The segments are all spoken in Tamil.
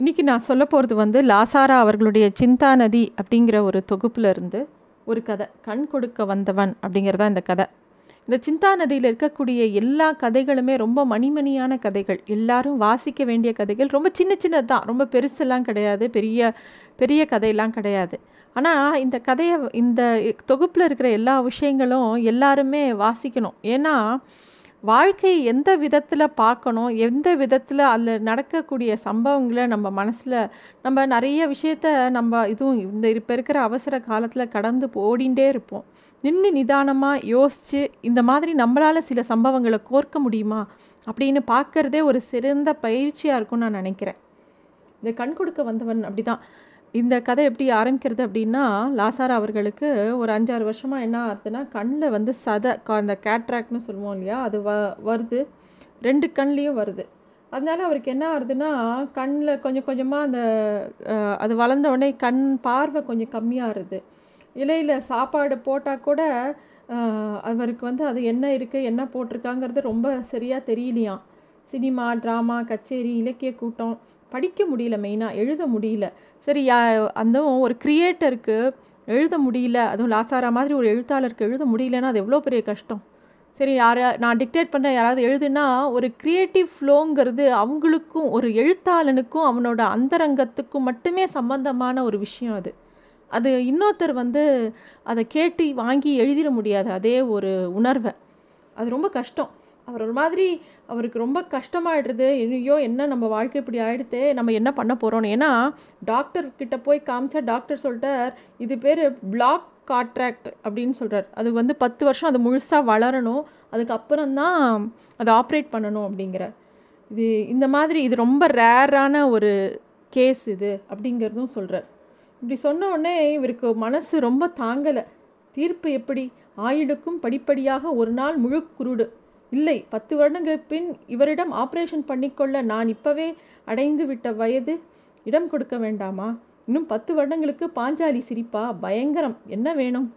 இன்றைக்கி நான் சொல்ல போகிறது வந்து லாசாரா அவர்களுடைய சிந்தா நதி அப்படிங்கிற ஒரு தொகுப்பில் இருந்து ஒரு கதை கண் கொடுக்க வந்தவன் அப்படிங்கிறதா இந்த கதை. இந்த சிந்தா நதியில் இருக்கக்கூடிய எல்லா கதைகளுமே ரொம்ப மணிமணியான கதைகள். எல்லாரும் வாசிக்க வேண்டிய கதைகள் ரொம்ப சின்ன சின்னது தான் ரொம்ப பெருசெல்லாம் கிடையாது பெரிய பெரிய கதையெல்லாம் கிடையாது. ஆனால் இந்த கதையை இந்த தொகுப்பில் இருக்கிற எல்லா விஷயங்களும் எல்லாருமே வாசிக்கணும். ஏன்னா வாழ்க்கையை எந்த விதத்தில் பார்க்கணும் எந்த விதத்தில் அதில் நடக்கக்கூடிய சம்பவங்களை நம்ம மனசில் நம்ம நிறைய விஷயத்த நம்ம இதுவும் இந்த இப்போ இருக்கிற அவசர காலத்தில் கடந்து ஓடிண்டே இருப்போம். நின்று நிதானமாக யோசித்து இந்த மாதிரி நம்மளால் சில சம்பவங்களை கோர்க்க முடியுமா? அப்படின்னு பார்க்குறதே ஒரு சிறந்த பயிற்சியாக இருக்கும்னு நான் நினைக்கிறேன். இந்த கண் கொடுக்க வந்தவன் அப்படி தான் இந்த கதை எப்படி ஆரம்பிக்கிறது அப்படின்னா லாசாரா அவர்களுக்கு ஒரு அஞ்சாறு வருஷமாக என்ன ஆகுதுன்னா கண்ணில் வந்து சதை அந்த கேட்ராக்ட்னு சொல்லுவோம் இல்லையா அது வ வருது. ரெண்டு கண்லேயும் வருது. அதனால அவருக்கு என்ன ஆகுதுன்னா கண்ணில் கொஞ்சம் கொஞ்சமாக அந்த அது வளர்ந்த உடனே கண் பார்வை கொஞ்சம் கம்மியாகிறது இலையில் சாப்பாடு போட்டால் கூட அவருக்கு வந்து அது என்ன இருக்குது என்ன போட்டிருக்காங்கிறது ரொம்ப சரியாக தெரியலையாம். சினிமா ட்ராமா கச்சேரி இலக்கிய கூட்டம் படிக்க முடியல மெயினாக எழுத முடியல. சரி யா அந்த ஒரு கிரியேட்டருக்கு எழுத முடியல அதுவும் லாசாரா மாதிரி ஒரு எழுத்தாளருக்கு எழுத முடியலன்னா அது எவ்வளோ பெரிய கஷ்டம்? சரி யார் நான் டிக்டேட் பண்ணுற யாராவது எழுதுனா ஒரு க்ரியேட்டிவ் ஃப்ளோங்கிறது அவங்களுக்கும் ஒரு எழுத்தாளனுக்கும் அவனோட அந்தரங்கத்துக்கும் மட்டுமே சம்பந்தமான ஒரு விஷயம் அது. அது இன்னொருத்தர் வந்து அதை கேட்டு வாங்கி எழுதிட முடியாது அதே ஒரு உணர்வை. அது ரொம்ப கஷ்டம். அவர் ஒரு மாதிரி அவருக்கு ரொம்ப கஷ்டமாயிடுறது ஐயோ என்ன நம்ம வாழ்க்கை இப்படி ஆகிடுதே நம்ம என்ன பண்ண போகிறோன்னு ஏன்னா டாக்டர் கிட்ட போய் காமிச்சா டாக்டர் சொல்லிட்டார் இது பேர் பிளாக் காட்ராக்ட் அப்படின்னு சொல்கிறார் அது வந்து பத்து வருஷம் அது முழுசாக வளரணும். அதுக்கப்புறம் தான் அதை ஆப்ரேட் பண்ணணும் அப்படிங்கிற இது இந்த மாதிரி இது ரொம்ப ரேரான ஒரு கேஸ் இது அப்படிங்கிறதும் சொல்கிறார் இப்படி சொன்ன உடனே இவருக்கு மனசு ரொம்ப தாங்கலை. தீர்ப்பு எப்படி? ஆயுடுக்கும் படிப்படியாக ஒரு நாள் முழு குருடு. இல்லை பத்து வருடங்களுக்கு பின் இவரிடம் ஆப்ரேஷன் பண்ணிக்கொள்ள நான் இப்பவே அடைந்து விட்ட வயது இடம் கொடுக்க வேண்டாமா? இன்னும் பத்து வருடங்களுக்கு பாஞ்சாலி சிரிப்பா? பயங்கரம். என்ன வேணும்?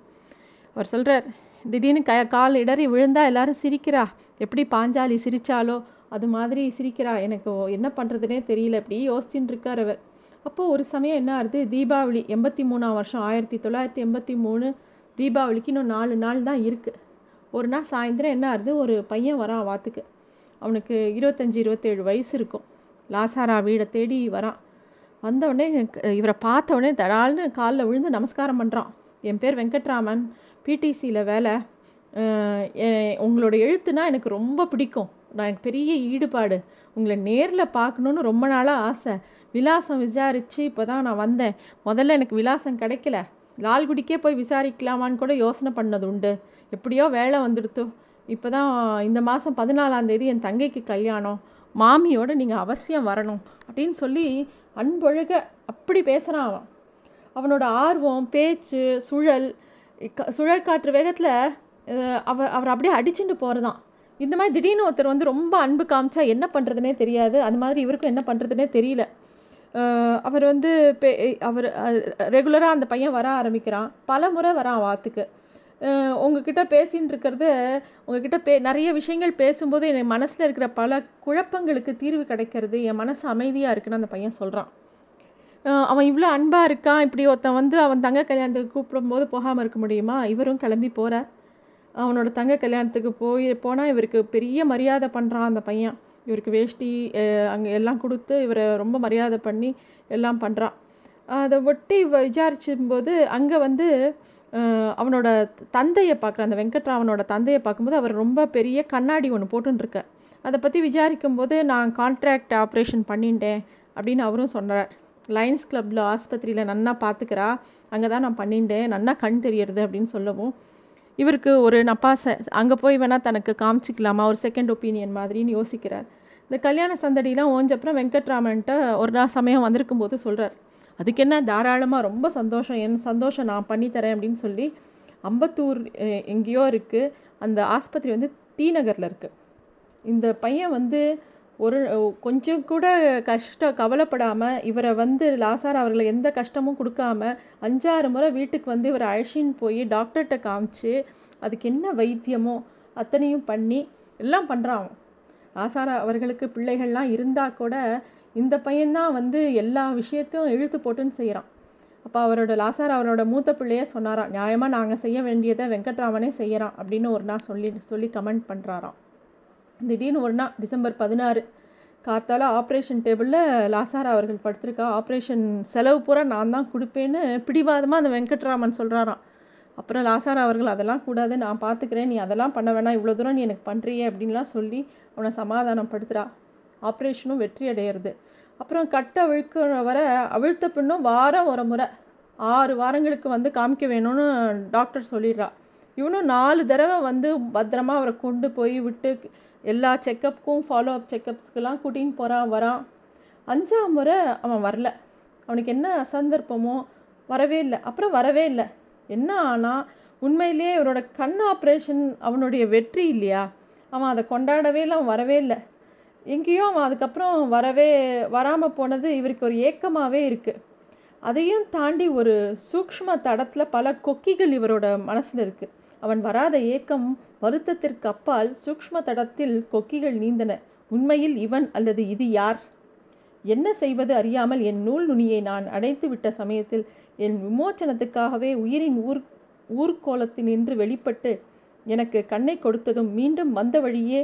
அவர் சொல்கிறார் திடீர்னு க கால் இடறி விழுந்தா எல்லாரும் சிரிக்கிறா. எப்படி பாஞ்சாலி சிரித்தாலோ அது மாதிரி சிரிக்கிறா. எனக்கு என்ன பண்ணுறதுனே தெரியல. அப்படி யோசிச்சுட்டு இருக்கார் அவர். அப்போது ஒரு சமயம் என்ன ஆகுது தீபாவளி எண்பத்தி மூணாம் வருஷம். ஆயிரத்தி தொள்ளாயிரத்தி எண்பத்தி மூணு தீபாவளிக்கு இன்னும் நாலு நாள் தான் இருக்குது ஒரு நாள் சாயந்தரம் என்ன ஆகுது ஒரு பையன் வரான் வாத்துக்கு. அவனுக்கு இருபத்தஞ்சி இருபத்தேழு வயசு இருக்கும். லாசாரா வீடை தேடி வரான். வந்தவுடனே இவரை பார்த்தவொடனே தடால்னு காலில் விழுந்து நமஸ்காரம் பண்ணுறான் என் பேர் வெங்கட்ராமன். பிடிசியில் வேலை. உங்களோட எழுத்துனா எனக்கு ரொம்ப பிடிக்கும். நான் எனக்கு பெரிய ஈடுபாடு. உங்களை நேரில் பார்க்கணுன்னு ரொம்ப நாளாக ஆசை. விலாசம் விசாரித்து இப்போ தான் நான் வந்தேன். முதல்ல எனக்கு விலாசம் கிடைக்கல. லால்குடிக்கே போய் விசாரிக்கலாமான்னு கூட யோசனை பண்ணது உண்டு. எப்படியோ வேலை வந்துடுத்து. இப்போ தான் இந்த மாதம் பதினாலாந்தேதி என் தங்கைக்கு கல்யாணம். மாமியோடு நீங்கள் அவசியம் வரணும் அப்படின்னு சொல்லி அன்பொழுக அப்படி பேசுகிறான் அவன். அவனோட ஆர்வம் பேச்சு சுழல் சுழல் காற்று வேகத்தில் அவர் அவர் அப்படியே அடிச்சுட்டு போகிறதான் இந்த மாதிரி திடீர்னு ஒருத்தர் வந்து ரொம்ப அன்பு காமிச்சா என்ன பண்ணுறதுனே தெரியாது. அது மாதிரி இவருக்கும் என்ன பண்ணுறதுனே தெரியல. அவர் வந்து பே அவர் ரெகுலராக அந்த பையன் வர ஆரம்பிக்கிறான். பல முறை வரான் வாத்துக்கு உங்ககிட்ட பேசின்னு இருக்கிறது உங்ககிட்ட பே நிறைய விஷயங்கள் பேசும்போது என் மனசில் இருக்கிற பல குழப்பங்களுக்கு தீர்வு கிடைக்கிறது என் மனசு அமைதியாக இருக்குன்னு அந்த பையன் சொல்கிறான் அவன் இவ்வளோ அன்பாக இருக்கான் இப்படி ஒருத்தன் வந்து அவன் தங்க கல்யாணத்துக்கு கூப்பிடும்போது போகாமல் இருக்க முடியுமா? இவரும் கிளம்பி போகிறார் அவனோட தங்க கல்யாணத்துக்கு போய் போனால் இவருக்கு பெரிய மரியாதை பண்ணுறான் அந்த பையன். இவருக்கு வேஷ்டி அங்கே எல்லாம் கொடுத்து இவரை ரொம்ப மரியாதை பண்ணி எல்லாம் பண்ணுறான் அதை ஒட்டி விசாரிச்சும்போது அங்கே வந்து அவனோட தந்தையை பார்க்குற அந்த வெங்கட்ராமனோட தந்தையை பார்க்கும்போது அவர் ரொம்ப பெரிய கண்ணாடி ஒன்று போட்டுருக்கார் அதை பற்றி விசாரிக்கும் போது நான் கான்ட்ராக்ட் ஆப்ரேஷன் பண்ணிட்டேன் அப்படின்னு அவரும் சொன்னார். லைன்ஸ் கிளப்பில் ஆஸ்பத்திரியில் நன்னா பார்த்துக்கிறா அங்கே தான் நான் பண்ணிட்டேன் நன்னா கண் தெரியறது அப்படின்னு சொல்லவும் இவருக்கு ஒரு நப்பாசை அங்கே போய் வேணால் தனக்கு காமிச்சிக்கலாமா ஒரு செகண்ட் ஒப்பீனியன் மாதிரின்னு யோசிக்கிறார். இந்த கல்யாண சந்தடிலாம் ஓஞ்சப்புறம் வெங்கட்ராமன்ட்ட ஒரு நாள் சமயம் வந்திருக்கும் போது சொல்கிறார் அதுக்கு என்ன தாராளமாக ரொம்ப சந்தோஷம். என் சந்தோஷம் நான் பண்ணித்தரேன் அப்படின்னு சொல்லி அம்பத்தூர் எங்கேயோ இருக்குது அந்த ஆஸ்பத்திரி வந்து டி நகரில் இருக்குது இந்த பையன் வந்து ஒரு கொஞ்சம் கூட கஷ்டம் கவலைப்படாமல் இவரை வந்து லாசார் அவர்களை எந்த கஷ்டமும் கொடுக்காம அஞ்சாறு முறை வீட்டுக்கு வந்து இவரை அழைச்சின்னு போய் டாக்டர்கிட்ட காமிச்சு அதுக்கு என்ன வைத்தியமோ அத்தனையும் பண்ணி எல்லாம் பண்ணுறான் அவன் லாசாரா அவர்களுக்கு பிள்ளைகள்லாம் இருந்தால் கூட இந்த பையன்தான் வந்து எல்லா விஷயத்தையும் இழுத்து போட்டுன்னு செய்கிறான் அப்போ அவரோட லாசார் அவரோட மூத்த பிள்ளையே சொன்னாராம் நியாயமாக நாங்கள் செய்ய வேண்டியதை வெங்கட்ராமனே செய்கிறான் அப்படின்னு ஒரு நாள் சொல்லி சொல்லி கமெண்ட் பண்ணுறாராம் திடீர்னு ஒரு நாள் டிசம்பர் பதினாறு காத்தால ஆப்ரேஷன் டேபிளில் லாசார் அவர்கள் படுத்திருக்கா ஆப்ரேஷன் செலவு பூரா நான் தான் கொடுப்பேன்னு பிடிவாதமாக அந்த வெங்கட்ராமன் சொல்கிறாராம் அப்புறம் லாசார் அவர்கள் அதெல்லாம் கூடாது நான் பார்த்துக்கிறேன் நீ அதெல்லாம் பண்ண வேணாம் இவ்வளோ தூரம் நீ எனக்கு பண்ணுறியே அப்படின்லாம் சொல்லி அவனை சமாதானம் படுத்துகிறா ஆப்ரேஷனும் வெற்றி அடையிறது. அப்புறம் கட்டை அவிழ்க்கிற வர அவிழ்த்த பின்னும் வாரம் ஒரு முறை ஆறு வாரங்களுக்கு வந்து காமிக்க வேணும்னு டாக்டர் சொல்லிடுறா. இவனும் நாலு தடவை வந்து பத்திரமா அவரை கொண்டு போய் விட்டு எல்லா செக்கப்புக்கும் ஃபாலோ அப் செக்கப்ஸ்க்கெல்லாம் கூட்டின்னு போகிறான் வரான். அஞ்சாம் முறை அவன் வரல. அவனுக்கு என்ன சந்தர்ப்பமோ வரவே இல்லை. அப்புறம் வரவே இல்லை. என்ன ஆனால் உண்மையிலேயே இவரோட கண் ஆப்ரேஷன் அவனுடைய வெற்றி இல்லையா? அவன் அதை கொண்டாடவே இல்லை அவன் வரவே இல்லை. எங்கேயும் அவன் அதுக்கப்புறம் வரவே வராமல் போனது இவருக்கு ஒரு ஏக்கமாகவே இருக்குது அதையும் தாண்டி ஒரு சூக்ஷ்ம தடத்தில் பல கொக்கிகள் இவரோட மனசில் இருக்குது அவன் வராத ஏக்கம் வருத்தத்திற்கு அப்பால் சூக்ஷ்ம தடத்தில் கொக்கிகள் நீந்தன. உண்மையில் இவன் அல்லது இது யார்? என்ன செய்வது அறியாமல் என் நூல் நுனியை நான் அடைத்து விட்ட சமயத்தில் என் விமோச்சனத்துக்காகவே உயிரின் ஊர் ஊர்கோலத்தினின்று வெளிப்பட்டு எனக்கு கண்ணை கொடுத்ததும் மீண்டும் வந்த வழியே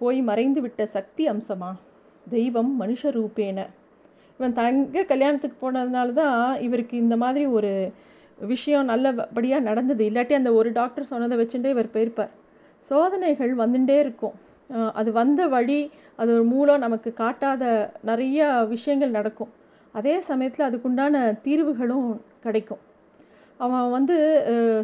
போய் மறைந்து விட்ட சக்தி அம்சமா? தெய்வம் மனுஷ ரூபேன இவன் தங்க கல்யாணத்துக்கு போனதுனால தான் இவருக்கு இந்த மாதிரி ஒரு விஷயம் நல்லபடியாக நடந்தது. இல்லாட்டி அந்த ஒரு டாக்டர் சொன்னதை வச்சுட்டே இவர் போயிருப்பார். சோதனைகள் வந்துட்டே இருக்கும். அது வந்த வழி அது ஒரு மூலம் நமக்கு காட்டாத நிறைய விஷயங்கள் நடக்கும். அதே சமயத்தில் அதுக்குண்டான தீர்வுகளும் கிடைக்கும். அவன் வந்து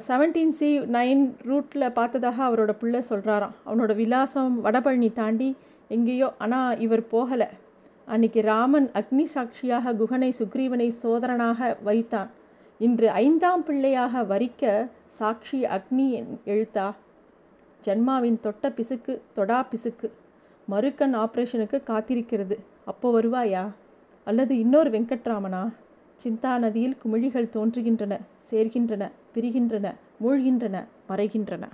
செவன்டீன் சி நைன் ரூட்டில் பார்த்ததாக அவரோட பிள்ளை சொல்கிறாராம் அவனோட விலாசம் வடபழனி தாண்டி எங்கேயோ ஆனால் இவர் போகலை. அன்னைக்கு ராமன் அக்னி சாட்சியாக குகனை சுக்ரீவனை சோதரனாக வரித்தான். இன்று ஐந்தாம் பிள்ளையாக வரிக்க சாட்சி அக்னி எழுத்தா? ஜன்மாவின் தொட்ட பிசுக்கு தொடா பிசுக்கு. மறுக்கண் ஆப்ரேஷனுக்கு காத்திருக்கிறது. அப்போ வருவாயா? அல்லது இன்னொரு வெங்கட்ராமனா? சிந்தா நதியில் குமிழிகள் தோன்றுகின்றன. சேர்கின்றன பிரிகின்றன மூழ்கின்றன மறைகின்றன.